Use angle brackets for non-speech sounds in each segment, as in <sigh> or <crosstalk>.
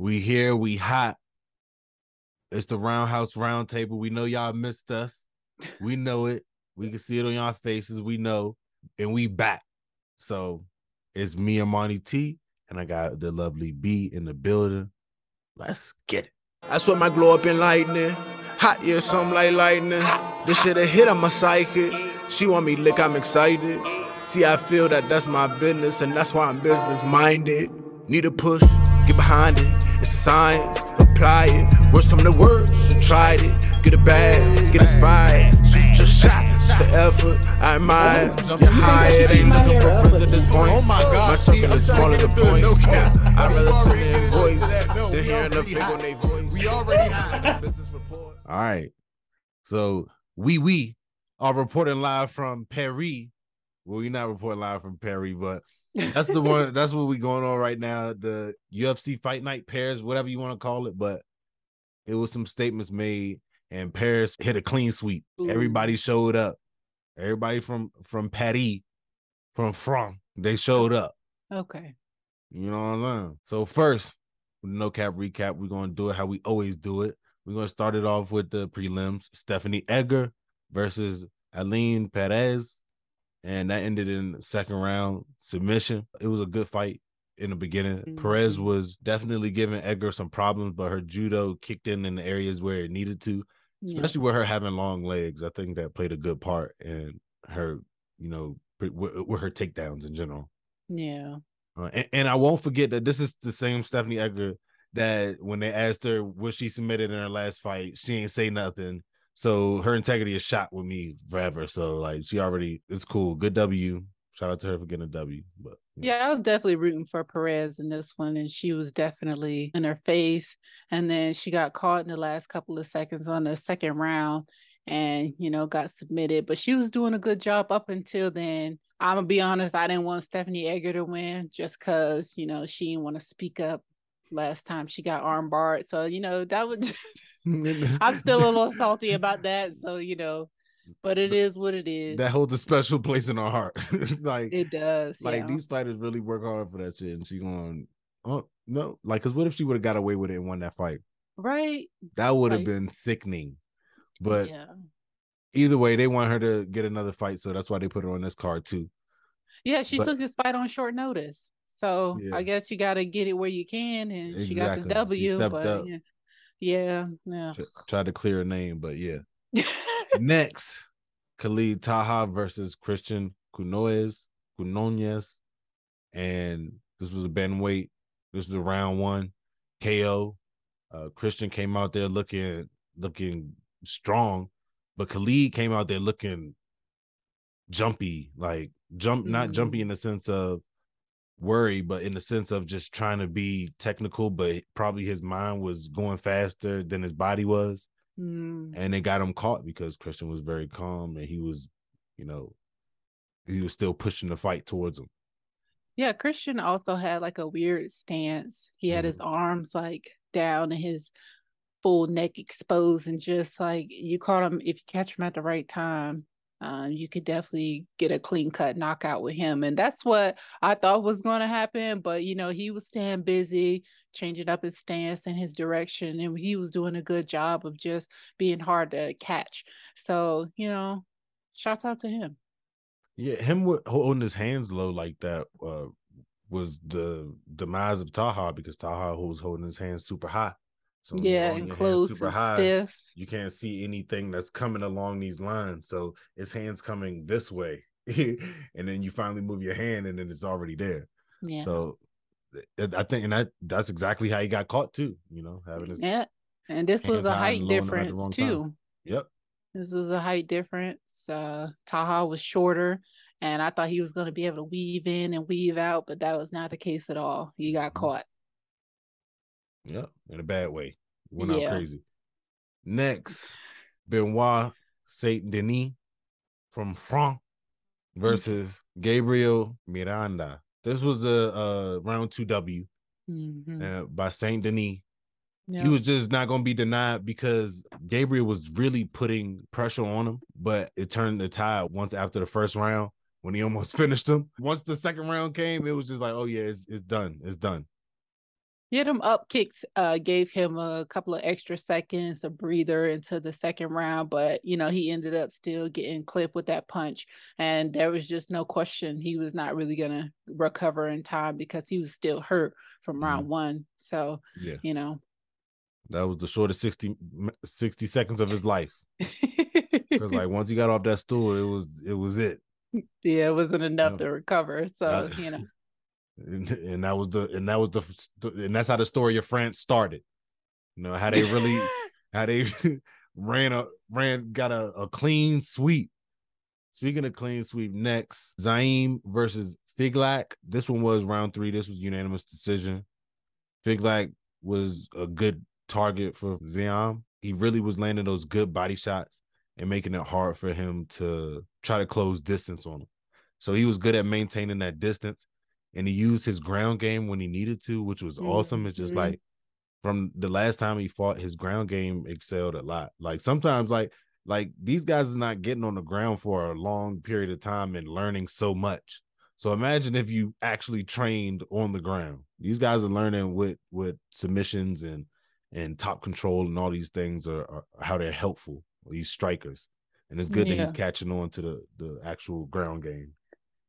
We here, we hot. It's the Roundhouse Roundtable. We know y'all missed us. We know it. We can see it on y'all faces. We know, and we back. So it's me and Monty T, and I got the lovely B in the building. Let's get it. I swear my glow up in lightning. Hot yeah, something like lightning. This shit a hit on my psychic. She want me lick, I'm excited. See, I feel that that's my business, and that's why I'm business minded. Need a push, get behind it. It's science, apply it. Worst come to worst, you tried it. Get it bad, get inspired. Shoot your shot, just the effort. I admire. You're high, it ain't looking for friends at this point. Oh my God, My see, circle I'm is trying smaller to than get to point. it, no cap. I'd rather We sit already in had voice that, no, than we hearing the already fake on had their voice. We already <laughs> had Business report. All right. So we we are reporting live from Paris. Well, we're not reporting live from Paris, but that's the one. That's what we going on right now. The UFC Fight Night Paris, whatever you want to call it, but it was some statements made, and Paris hit a clean sweep. Ooh. Everybody showed up. Everybody from from Paris, from France, they showed up. Okay. You know what I'm saying? So first, with no cap recap, we're gonna do it how we always do it. We're gonna start it off with the prelims. Stephanie Edgar versus Ailin Perez. And that ended in the second round submission. It was a good fight in the beginning. Perez Mhm. was definitely giving Edgar some problems, but her judo kicked in in the areas where it needed to, Yeah. especially with her having long legs. I think that played a good part in her, you know, with, with her takedowns in general. Yeah. Uh, and, and I won't forget that this is the same Stephanie Edgar that when they asked her what she submitted in her last fight, she ain't say nothing. So her integrity is shot with me forever. So like she already, it's cool. Good W. Shout out to her for getting a W. But Yeah, I was definitely rooting for Perez in this one, and she was definitely in her face. And then she got caught in the last couple of seconds on the second round and, you know, got submitted. But she was doing a good job up until then. I'm to be honest, I didn't want Stephanie Egger to win just because, you know, she didn't want to speak up last time she got armbarred. So, you know, that would. <laughs> <laughs> I'm still a little salty about that. So, you know, but it is what it is. that holds a special place in our heart. <laughs> like, it does. like yeah. these fighters really work hard for that shit. And she going, oh no, like, cause what if she would have got away with it and won that fight? Right. That would have Like- been sickening. But yeah. either way, they want her to get another fight, so that's why they put her on this card too. Yeah, she But- took this fight on short notice. So Yeah. I guess you got to get it where you can, and she got Exactly. the W. but yeah, yeah, yeah. Tr- Tried to clear her name, but yeah. <laughs> Next, Khalid Taha versus Cristian Cunoes, Cunonez. And this was a bantamweight. This was a round one KO. Uh, Cristian came out there looking looking strong, but Khalid came out there looking jumpy, like jump, not jumpy in the sense of worry, but in the sense of just trying to be technical, but probably his mind was going faster than his body was Mm, and they got him caught because Cristian was very calm and he was, you know, he was still pushing the fight towards him. yeah, Cristian also had like a weird stance. He had his arms like down and his full neck exposed, and just like you caught him, if you catch him at the right time, um, you could definitely get a clean cut knockout with him. And that's what I thought was going to happen. But, you know, he was staying busy, changing up his stance and his direction. And he was doing a good job of just being hard to catch. So, you know, shouts out to him. Yeah, him holding his hands low like that uh, was the demise of Taha because Taha was holding his hands super high. So yeah, and close super high, stiff. you can't see anything that's coming along these lines. So his hands coming this way, <laughs> and then you finally move your hand, and then it's already there. Yeah. So I think, and that that's exactly how he got caught too. You know, having his yeah. And this was a height and low and at the difference wrong time. too. Yep. This was a height difference. Uh, Taha was shorter, and I thought he was going to be able to weave in and weave out, but that was not the case at all. He got Mhm. caught. Yeah, in a bad way. Went Yeah. out crazy. Next, Benoit Saint Denis from France versus Gabriel Miranda. This was a, a round two W Mhm. uh, by Saint Denis. Yeah. He was just not going to be denied because Gabriel was really putting pressure on him, but it turned the tide once after the first round when he <laughs> almost finished him. Once the second round came, it was just like, oh yeah, it's, it's done. It's done. Yeah, them up kicks uh, gave him a couple of extra seconds, a breather into the second round, but you know he ended up still getting clipped with that punch, and there was just no question he was not really gonna recover in time because he was still hurt from mm-hmm. round one. So yeah, you know, that was the shortest 60, 60 seconds of his life. <laughs> Because like once he got off that stool, it was it was it. Yeah, it wasn't enough to recover. So you know <laughs> and, and that was the and that was the and that's how the story of France started. You know how they really <laughs> how they <laughs> ran a ran got a, a clean sweep. Speaking of clean sweep, next Ziam versus Figlak. This one was round three. This was unanimous decision. Figlak was a good target for Ziam. He really was landing those good body shots and making it hard for him to try to close distance on him. So he was good at maintaining that distance and he used his ground game when he needed to, which was mm-hmm. awesome. It's just mm-hmm. like from the last time he fought, his ground game excelled a lot. Like sometimes, like like these guys are not getting on the ground for a long period of time and learning so much. So imagine if you actually trained on the ground. These guys are learning with with submissions and and top control and all these things are, are how they're helpful. These strikers, and it's good yeah. that he's catching on to the the actual ground game.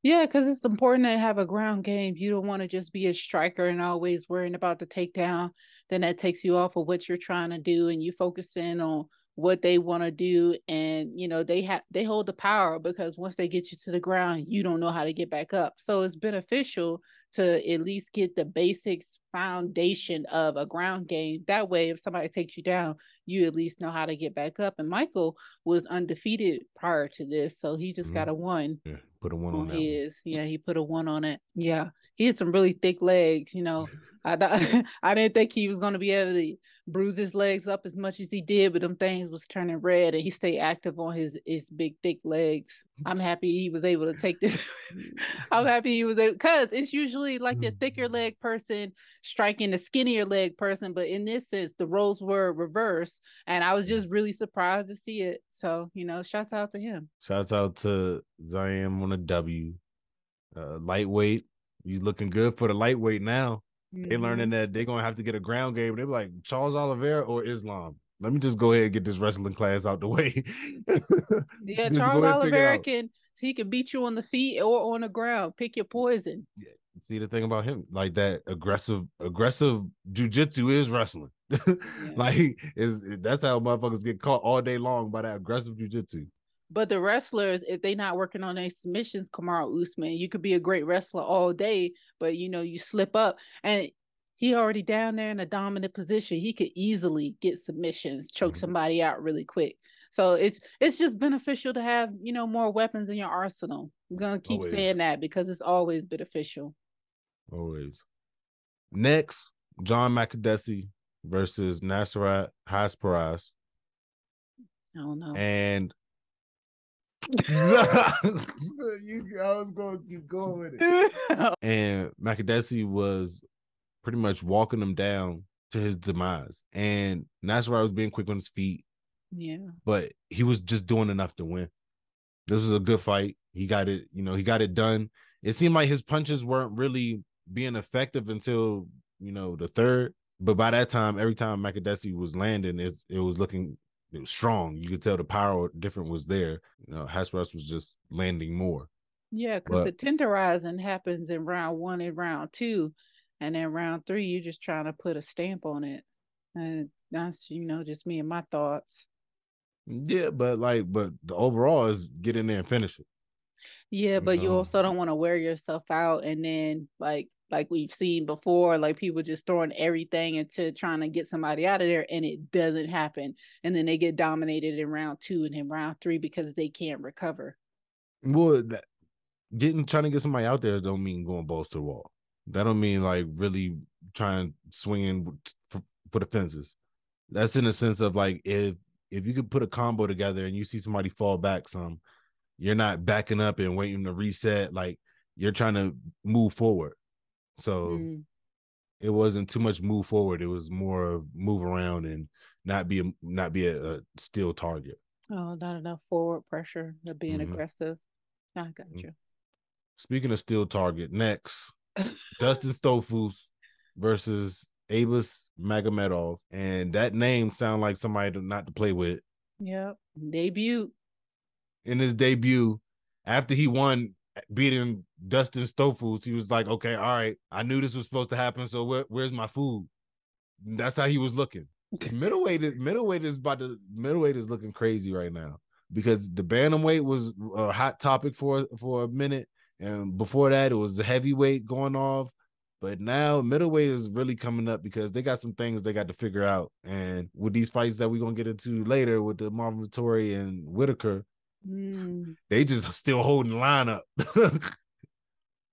Yeah, because it's important to have a ground game. You don't want to just be a striker and always worrying about the takedown. Then that takes you off of what you're trying to do, and you focus in on what they want to do and you know they have they hold the power because once they get you to the ground you don't know how to get back up so it's beneficial to at least get the basics foundation of a ground game that way if somebody takes you down you at least know how to get back up and michael was undefeated prior to this so he just mm-hmm. got a one yeah, put a one on, on his one. yeah he put a one on it. Yeah he had some really thick legs you know <laughs> I <laughs> I didn't think he was going to be able to bruise his legs up as much as he did, but them things was turning red, and he stayed active on his his big thick legs. I'm happy he was able to take this. <laughs> I'm happy he was able because it's usually like the thicker leg person striking the skinnier leg person, but in this sense, the roles were reversed, and I was just really surprised to see it. So you know, shouts out to him. Shouts out to Ziam on a W. Uh, lightweight, he's looking good for the lightweight now. Mm-hmm. They learning that they're gonna have to get a ground game. They're like Charles Oliveira or Islam. Let me just go ahead and get this wrestling class out the way. <laughs> yeah, Charles Oliveira can he can beat you on the feet or on the ground. Pick your poison. Yeah. See the thing about him, like that aggressive, aggressive jujitsu is wrestling. <laughs> yeah. Like is that's how motherfuckers get caught all day long by that aggressive jujitsu. But the wrestlers, if they not working on their submissions, Kamaru Usman, you could be a great wrestler all day, but you know you slip up, and he already down there in a dominant position. He could easily get submissions, choke mm-hmm. somebody out really quick. So it's it's just beneficial to have you know more weapons in your arsenal. I'm gonna keep always. saying that because it's always beneficial. Always. Next, John Makdessi versus Nasrat Haqparast. I don't know. And you, I was going to keep going with it. <laughs> and Makdessi was pretty much walking him down to his demise. And Nasrat was being quick on his feet. Yeah. But he was just doing enough to win. This was a good fight. He got it, you know, he got it done. It seemed like his punches weren't really being effective until, you know, the third. But by that time, every time Makdessi was landing, it, it was looking it was strong. You could tell the power different was there. You know, was just landing more. Yeah, because the tenderizing happens in round one and round two, and then round three, you're just trying to put a stamp on it. And that's you know just me and my thoughts. Yeah, but like, but the overall is get in there and finish it. Yeah, but you, know? you also don't want to wear yourself out and then like like we've seen before, like people just throwing everything into trying to get somebody out of there and it doesn't happen. And then they get dominated in round two and in round three because they can't recover. Well, that, getting trying to get somebody out there don't mean going balls to the wall. That don't mean like really trying swinging for, for the fences. That's in the sense of like if if you could put a combo together and you see somebody fall back some, you're not backing up and waiting to reset. Like you're trying to move forward. So mm. it wasn't too much move forward. It was more of move around and not be a not be a, a still target. Oh, not enough forward pressure of being mm-hmm. aggressive. I got mm-hmm. you. Speaking of still target, next <laughs> Dustin Stoltzfus versus Abus Magomedov, and that name sound like somebody to, not to play with. Yep. Debut. In his debut, after he won beating Dustin Stoltzfus, he was like, "Okay, all right, I knew this was supposed to happen. So where, where's my food?" That's how he was looking. <laughs> middleweight, is, middleweight is about to middleweight is looking crazy right now because the bantamweight was a hot topic for for a minute, and before that it was the heavyweight going off. But now middleweight is really coming up because they got some things they got to figure out. And with these fights that we're gonna get into later with the Marvin Vettori and Whittaker, Mm. they just still holding line up. <laughs>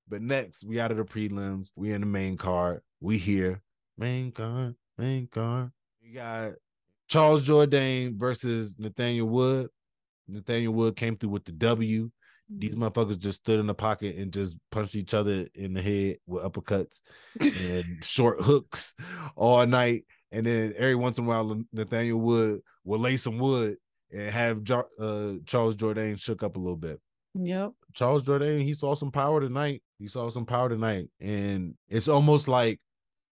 but next, we out of the prelims. We in the main card. We here. Main card, main card. We got Charles Jourdain versus Nathaniel Wood. Nathaniel Wood came through with the W. These motherfuckers just stood in the pocket and just punched each other in the head with uppercuts <laughs> and short hooks all night. And then every once in a while, Nathaniel Wood will lay some wood and have Jo- uh, Charles Jourdain shook up a little bit. Yep. Charles Jourdain, he saw some power tonight. He saw some power tonight. And it's almost like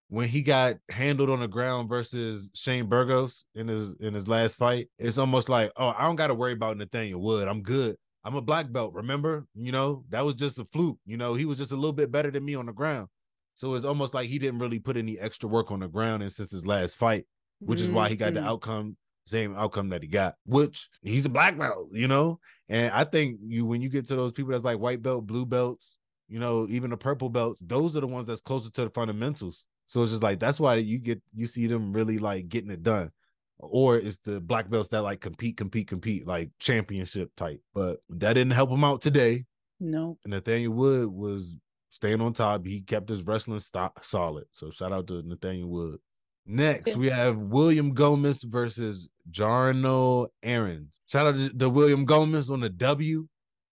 when he got handled on the ground versus Shane Burgos in his in his last fight, it's almost like, oh, I don't got to worry about Nathaniel Wood. I'm good. I'm a black belt, remember? You know, that was just a fluke. You know, he was just a little bit better than me on the ground. So it's almost like he didn't really put any extra work on the ground and since his last fight, which is why he got the Mhm. outcome, same outcome that he got, which he's a black belt, you know? And I think you when you get to those people that's like white belt, blue belts, you know, even the purple belts, those are the ones that's closer to the fundamentals. So it's just like that's why you get you see them really like getting it done. Or it's the black belts that like compete, compete, compete, like championship type. But that didn't help him out today. No. Nope. Nathaniel Wood was staying on top. He kept his wrestling stock solid. So shout out to Nathaniel Wood. Next, we have William Gomez versus Jarno Errens. Shout out to, to William Gomez on the W.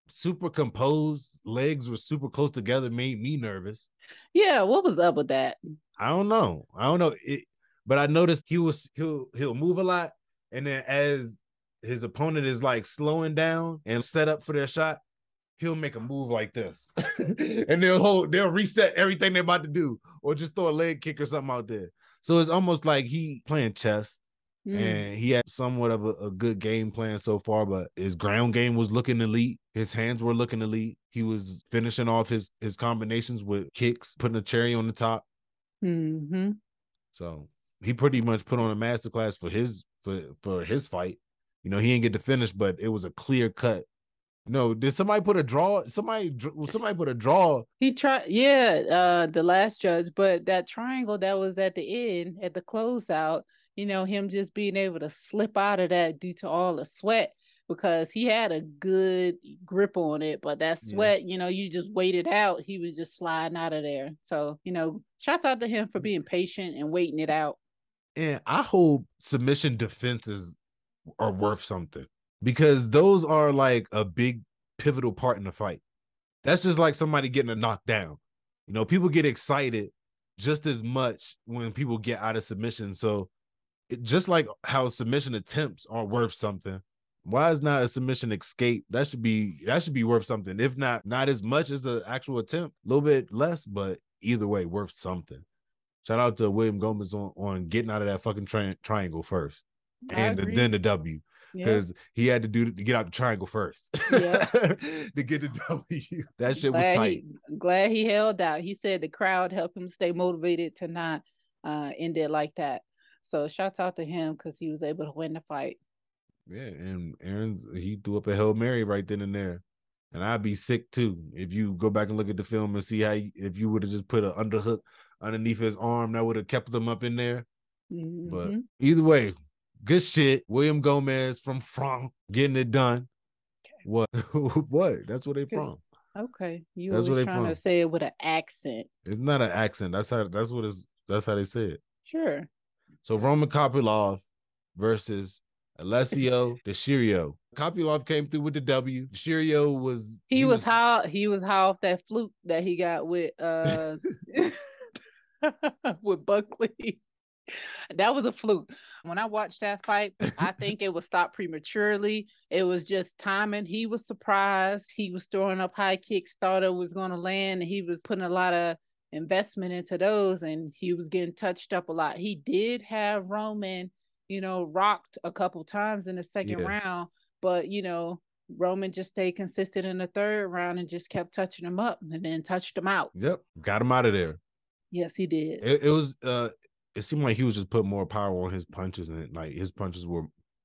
Super composed, legs were super close together, made me nervous. Yeah. What was up with that? I don't know. I don't know. It, but I noticed he was he'll he'll move a lot, and then as his opponent is like slowing down and set up for their shot, he'll make a move like this, <laughs> and they'll hold they'll reset everything they're about to do, or just throw a leg kick or something out there. So it's almost like he playing chess, Mm. and he had somewhat of a, a good game plan so far. But his ground game was looking elite. His hands were looking elite. He was finishing off his his combinations with kicks, putting a cherry on the top. hmm So he pretty much put on a masterclass for his for for his fight. You know, he didn't get to finish, but it was a clear cut. No, did somebody put a draw? Somebody somebody put a draw. He tried, yeah, uh, the last judge, but that triangle that was at the end, at the closeout, you know, him just being able to slip out of that due to all the sweat because he had a good grip on it, but that Yeah. sweat, you know, you just waited out. He was just sliding out of there. So, you know, shouts out to him for being patient and waiting it out. And I hope submission defenses are worth something because those are like a big pivotal part in the fight. That's just like somebody getting a knockdown. You know, people get excited just as much when people get out of submission. So, it, just like how submission attempts are worth something, why is not a submission escape? That should be that should be worth something. If not, not as much as an actual attempt, a little bit less, but either way, worth something. Shout out to William Gomez on, on getting out of that fucking tri- triangle first, I and agree. then the W Yeah. because he had to do to get out the triangle first Yeah. <laughs> to get the W. That shit was tight. He, glad he held out. He said the crowd helped him stay motivated to not uh, end it like that. So shouts out to him because he was able to win the fight. Yeah, and Errens he threw up a hail mary right then and there, and I'd be sick too if you go back and look at the film and see how if you would have just put an underhook underneath his arm that would have kept him up in there. But Mhm. either way, good shit. William Gomez from France getting it done. What? <laughs> what? That's where they from. okay, you That's where they trying to from. say it with an accent. It's not an accent. That's how. That's what is. That's how they say it. Sure. So Roman Kopylov versus Alessio <laughs> Deshirio. Kopylov came through with the W. Deshirio was He, was, high. He was high off that fluke that he got with uh <laughs> with Buckley. <laughs> That was a fluke. When I watched that fight, I think it was stopped prematurely. It was just timing. He was surprised. He was throwing up high kicks, thought it was going to land, and he was putting a lot of investment into those and he was getting touched up a lot. He did have Roman, you know, rocked a couple times in the second yeah. round, but you know, Roman just stayed consistent in the third round and just kept touching him up and then touched him out. Yep. Got him out of there. Yes, he did. It, it was uh it seemed like he was just putting more power on his punches and like his punches were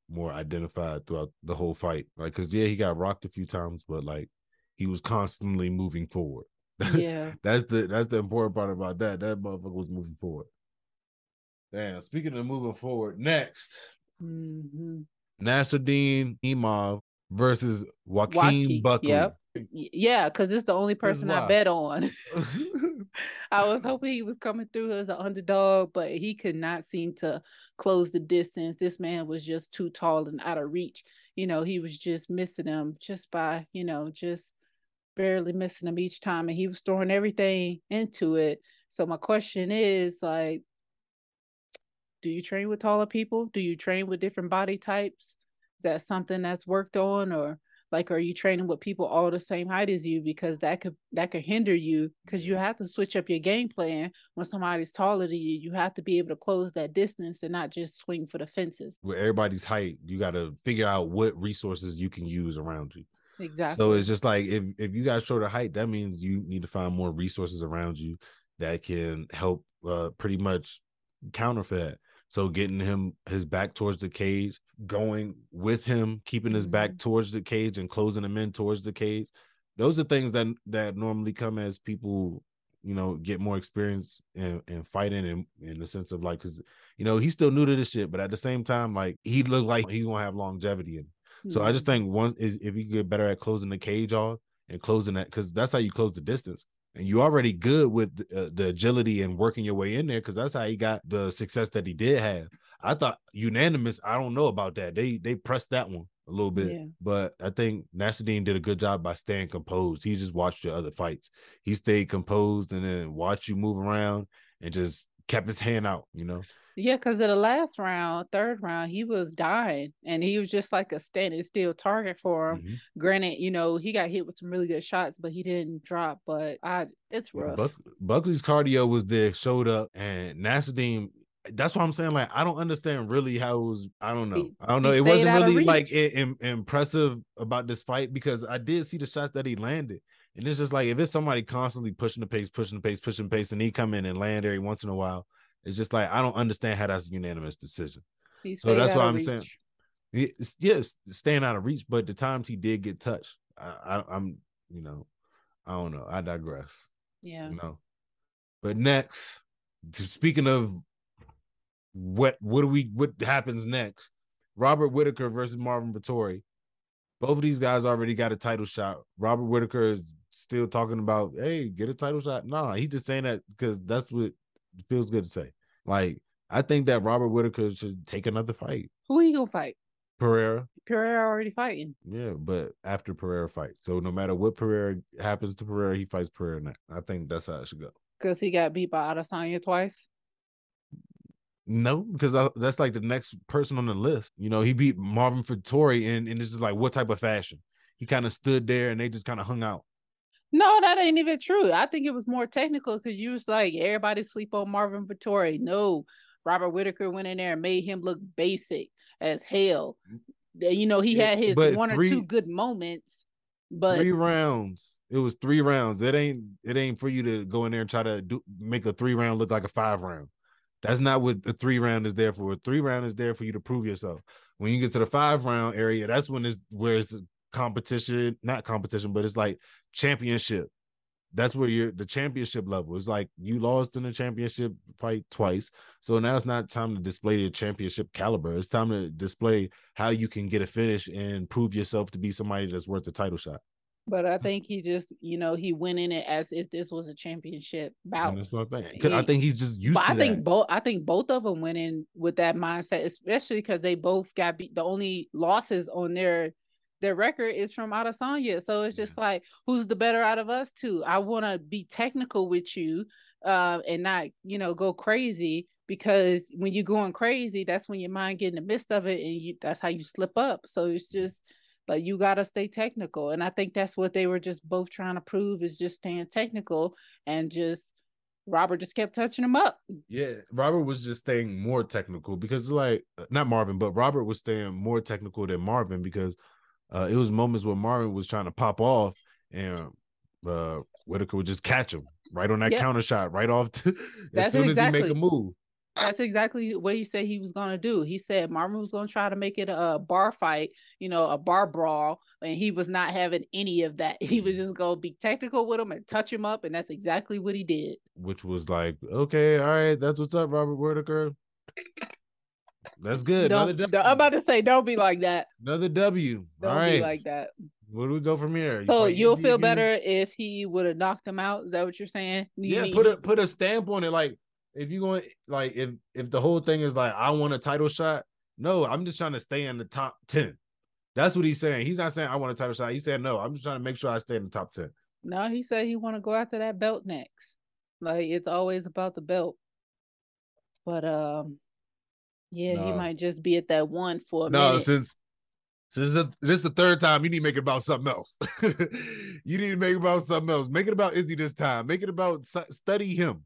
more identified throughout the whole fight. Like, cause yeah, he got rocked a few times, but like he was constantly moving forward. Yeah, <laughs> that's the that's the important part about that. That motherfucker was moving forward. Damn. Speaking of moving forward, next, mm-hmm. Imavov versus Joaquin Buckley. Yep. Yeah, because it's the only person I bet on. <laughs> <laughs> I was hoping he was coming through as an underdog, but he could not seem to close the distance. This man was just too tall and out of reach. You know, he was just missing him just by, you know, just barely missing him each time. And he was throwing everything into it. So my question is like, do you train with taller people? Do you train with different body types? Is that something that's worked on or like are you training with people all the same height as you? Because that could that could hinder you because you have to switch up your game plan when somebody's taller than you. You have to be able to close that distance and not just swing for the fences. With everybody's height you got to figure out what resources you can use around you. Exactly. so it's just like if if you got shorter height that means you need to find more resources around you that can help uh pretty much counter for that so getting him his back towards the cage, going with him, keeping his back mm-hmm. towards the cage and closing him in towards the cage. Those are things that that normally come as people, you know, get more experience in, in fighting and in the sense of like, cause you know, he's still new to this shit, but at the same time, like he looked like he's gonna have longevity in. So I just mm-hmm. think one is if you get better at closing the cage off and closing that, because that's how you close the distance and you already good with uh, the agility and working your way in there because that's how he got the success that he did have. I thought unanimous. I don't know about that. They they pressed that one a little bit, yeah. but I think Nassourdine did a good job by staying composed. He just watched your other fights. He stayed composed and then watched you move around and just kept his hand out. You know. Yeah, because in the last round, third round, he was dying and he was just like a standing still target for him. Mm-hmm. Granted, you know, he got hit with some really good shots, but he didn't drop. But I it's rough. Buck, Buckley's cardio was there, showed up, and Nassourdine that's what I'm saying. Like, I don't understand really how it was. I don't know. He, I don't know. It wasn't really like it, impressive about this fight because I did see the shots that he landed. And it's just like if it's somebody constantly pushing the pace, pushing the pace, pushing the pace, and he come in and land every once in a while, it's just like I don't understand how that's a unanimous decision. So that's why I'm reach. saying, yes, staying out of reach. But the times he did get touched, I, I, am you know, I don't know. I digress. Yeah. You know. But next, speaking of what what do we what happens next? Robert Whittaker versus Marvin Vettori. Both of these guys already got a title shot. Robert Whittaker is still talking about, hey, get a title shot. Nah, he's just saying that because that's what feels good to say. Like, I think that Robert Whittaker should take another fight. Who he gonna fight? Pereira. Pereira already fighting. Yeah, but after Pereira fights. So no matter what Pereira happens to Pereira, he fights Pereira next. I think that's how it should go. Because he got beat by Adesanya twice? No, because that's like the next person on the list. You know, he beat Marvin Vettori, and, and it's just like what type of fashion? He kind of stood there and they just kind of hung out. No, that ain't even true. I think it was more technical because you was like everybody sleep on Marvin Vettori. No, Robert Whittaker went in there and made him look basic as hell. Uh, you know, he had his but one three, or two good moments, but three rounds. It was three rounds. It ain't it ain't for you to go in there and try to do make a three round look like a five round. That's not what the three round is there for. A three round is there for you to prove yourself. When you get to the five round area, that's when it's where it's competition, not competition, but it's like championship. That's where you're the championship level. It's like you lost in the championship fight twice. So now it's not time to display your championship caliber. It's time to display how you can get a finish and prove yourself to be somebody that's worth the title shot. But I <laughs> think he just, you know, he went in it as if this was a championship bout. And that's what I think. Because I think he's just used. But I that. think both. I think both of them went in with that mindset, especially because they both got beat. The only losses on their their record is from Adesanya. So it's just yeah. like, who's the better out of us two? I want to be technical with you, uh, and not, you know, go crazy because when you're going crazy, that's when your mind get in the midst of it, and you that's how you slip up. So it's just like you gotta stay technical, and I think that's what they were just both trying to prove is just staying technical and just Robert just kept touching him up. Yeah, Robert was just staying more technical because, like, not Marvin, but Robert was staying more technical than Marvin because uh, it was moments where Marvin was trying to pop off and uh, Whittaker would just catch him right on that yep. counter shot, right off to, <laughs> as soon exactly. as he make a move. That's exactly what he said he was going to do. He said Marvin was going to try to make it a bar fight, you know, a bar brawl, and he was not having any of that. <laughs> He was just going to be technical with him and touch him up, and that's exactly what he did. Which was like, okay, all right, that's what's up, Robert Whittaker. That's good. I'm about to say, don't be like that. Another W. Don't all right. be like that. Where do we go from here? So you will feel better if he would have knocked him out. Is that what you're saying? You yeah, put a put a stamp on it. Like if you going like if if the whole thing is like I want a title shot, no, I'm just trying to stay in the top ten. That's what he's saying. He's not saying I want a title shot. He said no. I'm just trying to make sure I stay in the top ten. No, he said he want to go after that belt next. Like it's always about the belt. But um, yeah, no. he might just be at that one for a no, minute. since since this is the third time, you need to make it about something else. <laughs> you need to make it about something else. Make it about Izzy this time. Make it about study him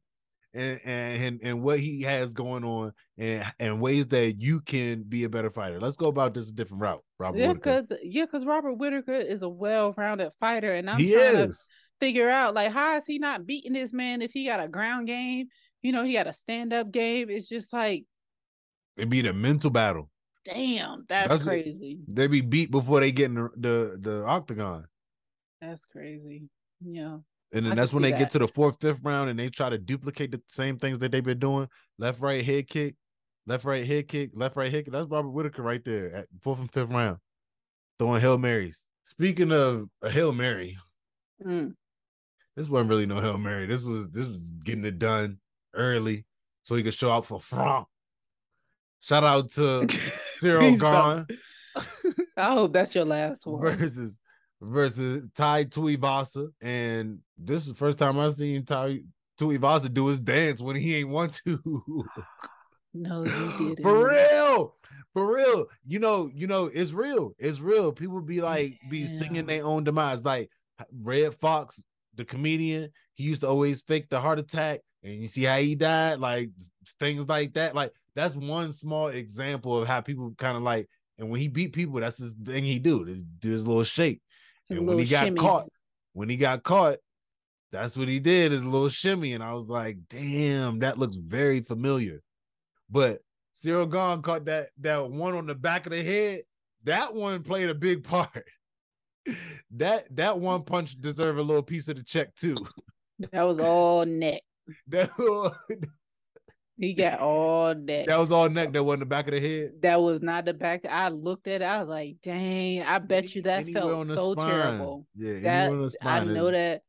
and and and what he has going on and and ways that you can be a better fighter. Let's go about this a different route. Robert yeah, because yeah, because Robert Whittaker is a well-rounded fighter, and I'm he trying is. to figure out like how is he not beating this man if he got a ground game? You know, he got a stand-up game. It's just like it'd be the mental battle. Damn, that's, that's crazy. They be beat before they get in the, the, the octagon. That's crazy. Yeah. And then I that's when they that. get to the fourth, fifth round and they try to duplicate the same things that they've been doing. Left, right, head kick, left, right, head kick, left, right, head kick. That's Robert Whittaker right there at fourth and fifth round. Throwing Hail Marys. Speaking of a Hail Mary, mm. this wasn't really no Hail Mary. This was this was getting it done early so he could show up for France. Shout out to <laughs> Ciryl Gane. <laughs> I hope that's your last one. Versus versus Tai Tuivasa. And this is the first time I've seen Tai Tuivasa do his dance when he ain't want to. <laughs> no, you <gasps> didn't. For real. For real. You know, you know, it's real. It's real. People be like be singing their own demise. Like Redd Foxx, the comedian, he used to always fake the heart attack. And you see how he died, like things like that. Like that's one small example of how people kind of like, and when he beat people, that's his thing he do. This do his little shake. and when he got shimmy. caught, when he got caught, that's what he did, his little shimmy. And I was like, damn, that looks very familiar. But Ciryl Gane caught that that one on the back of the head. That one played a big <laughs> part. that that one punch deserved a little piece of the check too. That was all neck. <laughs> That he got all neck. That was all neck. That wasn't the back of the head. That was not the back. I looked at it. I was like, dang, I bet you that Anywhere felt so spine. terrible. Yeah, that, I know that.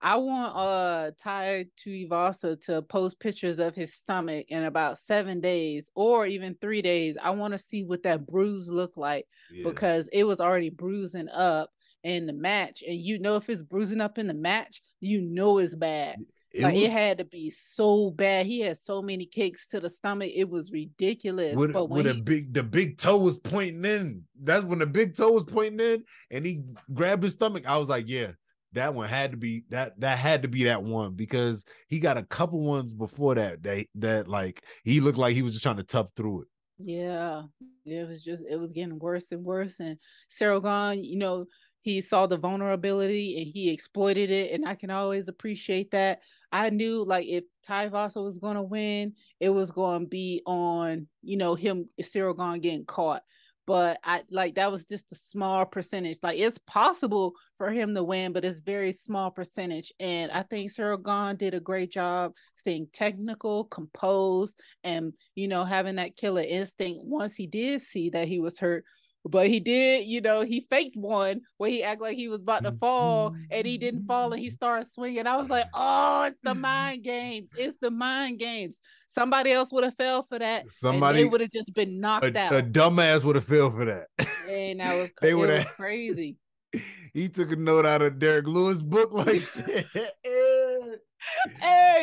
I want uh Tai Tuivasa to post pictures of his stomach in about seven days or even three days. I want to see what that bruise looked like yeah. because it was already bruising up in the match. And you know if it's bruising up in the match, you know it's bad. It, like was, it had to be so bad. He had so many kicks to the stomach. It was ridiculous. With, but when with he, a big the big toe was pointing in. That's when the big toe was pointing in and he grabbed his stomach. I was like, yeah, that one had to be that that had to be that one because he got a couple ones before that that that like he looked like he was just trying to tough through it. Yeah, it was just it was getting worse and worse. And Ciryl Gane, you know, he saw the vulnerability and he exploited it, and I can always appreciate that. I knew like if Tai Tuivasa was going to win, it was going to be on you know him Ciryl Gane getting caught. But I like that was just a small percentage. Like it's possible for him to win, but it's very small percentage. And I think Ciryl Gane did a great job staying technical, composed, and you know having that killer instinct. Once he did see that he was hurt, but he did, you know, he faked one where he acted like he was about to fall and he didn't fall and he started swinging. I was like, oh, it's the mind games. It's the mind games. Somebody else would have fell for that. Somebody would have just been knocked a, out. A dumbass would have fell for that. And that was, <laughs> they would have crazy. <laughs> He took a note out of Derrick Lewis' book like shit. <laughs> hey,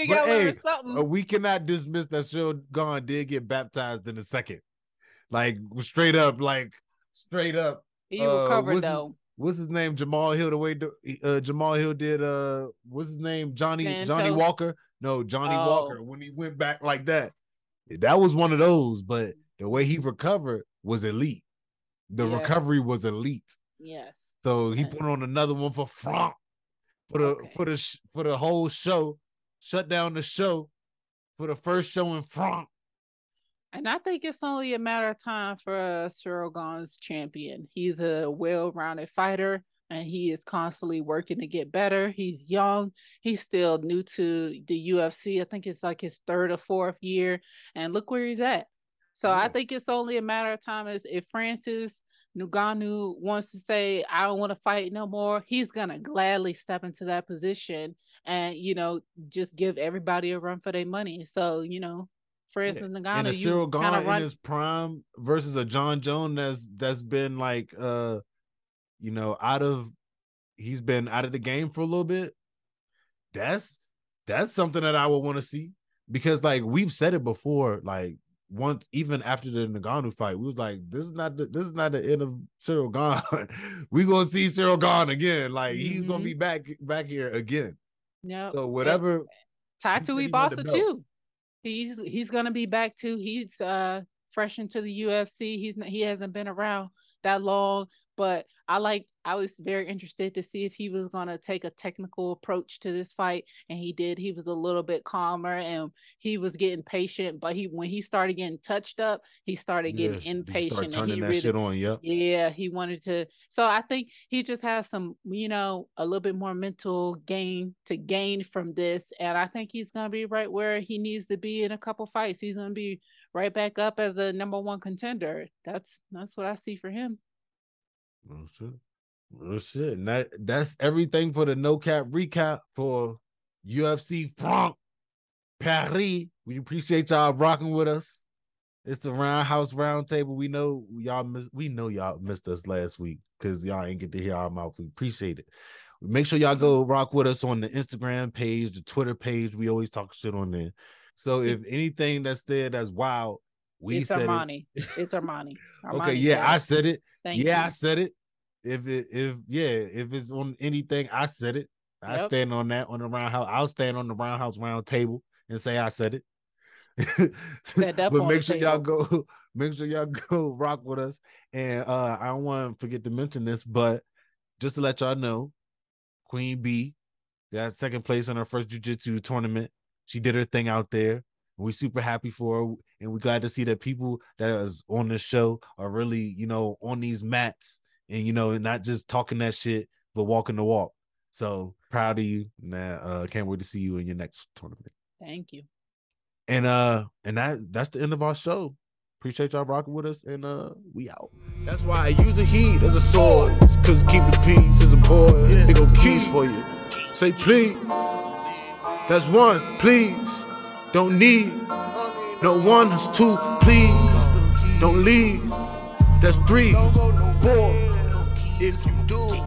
you gotta hey, learn something. Uh, we cannot dismiss that Gane did get baptized in a second. Like straight up, like straight up. He uh, recovered though. His, what's his name? Jamal Hill. The way uh, Jamal Hill did. Uh, what's his name? Johnny Santos. Johnny Walker. No, Johnny Oh. Walker when he went back like that. That was one of those, but the way he recovered was elite. The Yes. recovery was elite. Yes. So he put on another one for France for the Okay. for the for the whole show. Shut down the show for the first show in France. And I think it's only a matter of time for uh, Ciryl Gane's champion. He's a well-rounded fighter, and he is constantly working to get better. He's young. He's still new to the UFC. I think it's like his third or fourth year, and look where he's at. So I think it's only a matter of time. As if Francis Ngannou wants to say, "I don't want to fight no more," he's gonna gladly step into that position and you know just give everybody a run for their money. So you know. Francis and Ngannou, a Ciryl kind Gane run in his prime versus a Jon Jones that's that's been like uh you know out of he's been out of the game for a little bit. That's that's something that I would want to see because like we've said it before, like once even after the Ngannou fight, we was like, this is not the this is not the end of Ciryl Gane. <laughs> we gonna see Ciryl Gane again. Like he's gonna Mhm. be back back here again. Yeah. So whatever won the Ibasa too. He's he's gonna be back too. He's uh fresh into the UFC. He's he hasn't been around that long, but I like I was very interested to see if he was gonna take a technical approach to this fight, and he did. He was a little bit calmer and he was getting patient, but he when he started getting touched up, he started getting yeah, impatient and turning he that really shit on. Yep. yeah, he wanted to. So I think he just has some, you know, a little bit more mental gain to gain from this. And I think he's going to be right where he needs to be in a couple fights. He's going to be right back up as a number one contender. That's that's what I see for him. Oh shit. Oh shit. And that that's everything for the no cap recap for UFC France Paris. We appreciate y'all rocking with us. It's the Roundhouse Roundtable. We know y'all miss we know y'all missed us last week because y'all ain't get to hear our mouth. We appreciate it. Make sure y'all go rock with us on the Instagram page, the Twitter page. We always talk shit on there. So if anything that's there that's wild, we it's said it. Armani. It's Armani. <laughs> Okay, yeah, I said it. Thank yeah, I said it. If it if yeah, if it's on anything, I said it. I Yep. stand on that on the roundhouse. I'll stand on the roundhouse round table and say I said it. <laughs> But <laughs> make sure y'all go, make sure y'all go rock with us. And uh I don't want to forget to mention this, but just to let y'all know, Queen B got second place in her first jujitsu tournament. She did her thing out there. We super happy for her, and we're glad to see that people that is on this show are really, you know, on these mats and you know, not just talking that shit, but walking the walk. So proud of you. Nah, uh, can't wait to see you in your next tournament. Thank you. And uh, and that that's the end of our show. Appreciate y'all rocking with us, and uh, we out. That's why I use the heat as a sword. Cause keep the peace is a boy. They go keys for you. Say please. That's one, please. Don't need. No one, that's two, please. Don't leave. That's three, four. If you do.